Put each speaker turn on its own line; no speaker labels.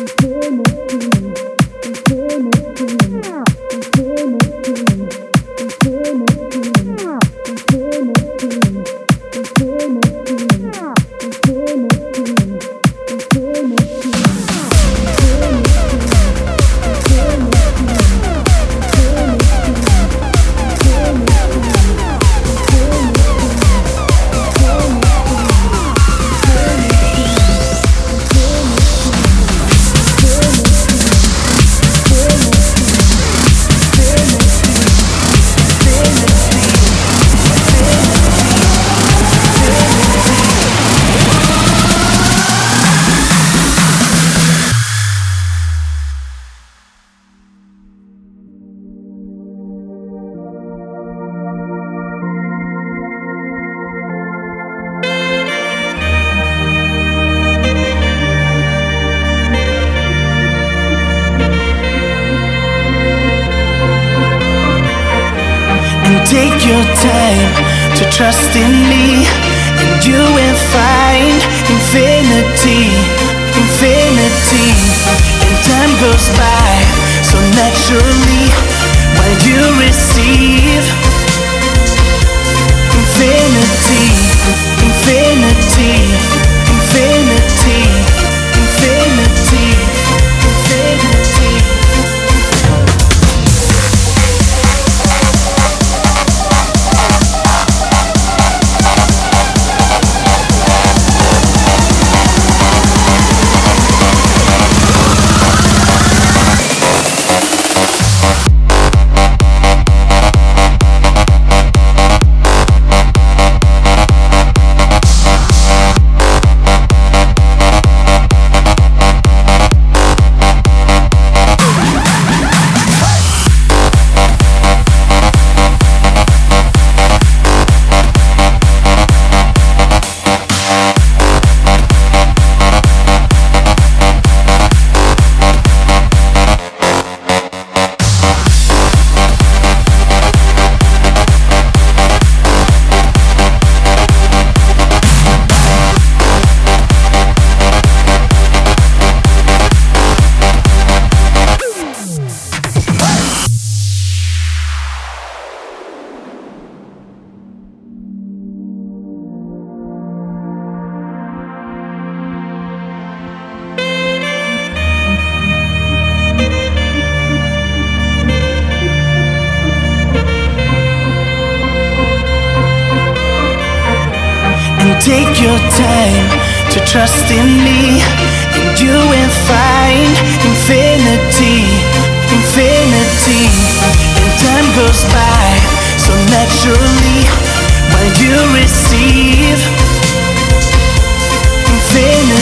you. take your time to trust in me, and you will find infinity, infinity. And time goes by so naturally. Take your time to trust in me, and you will find infinity, infinity. And time goes by so naturally when you receive infinity.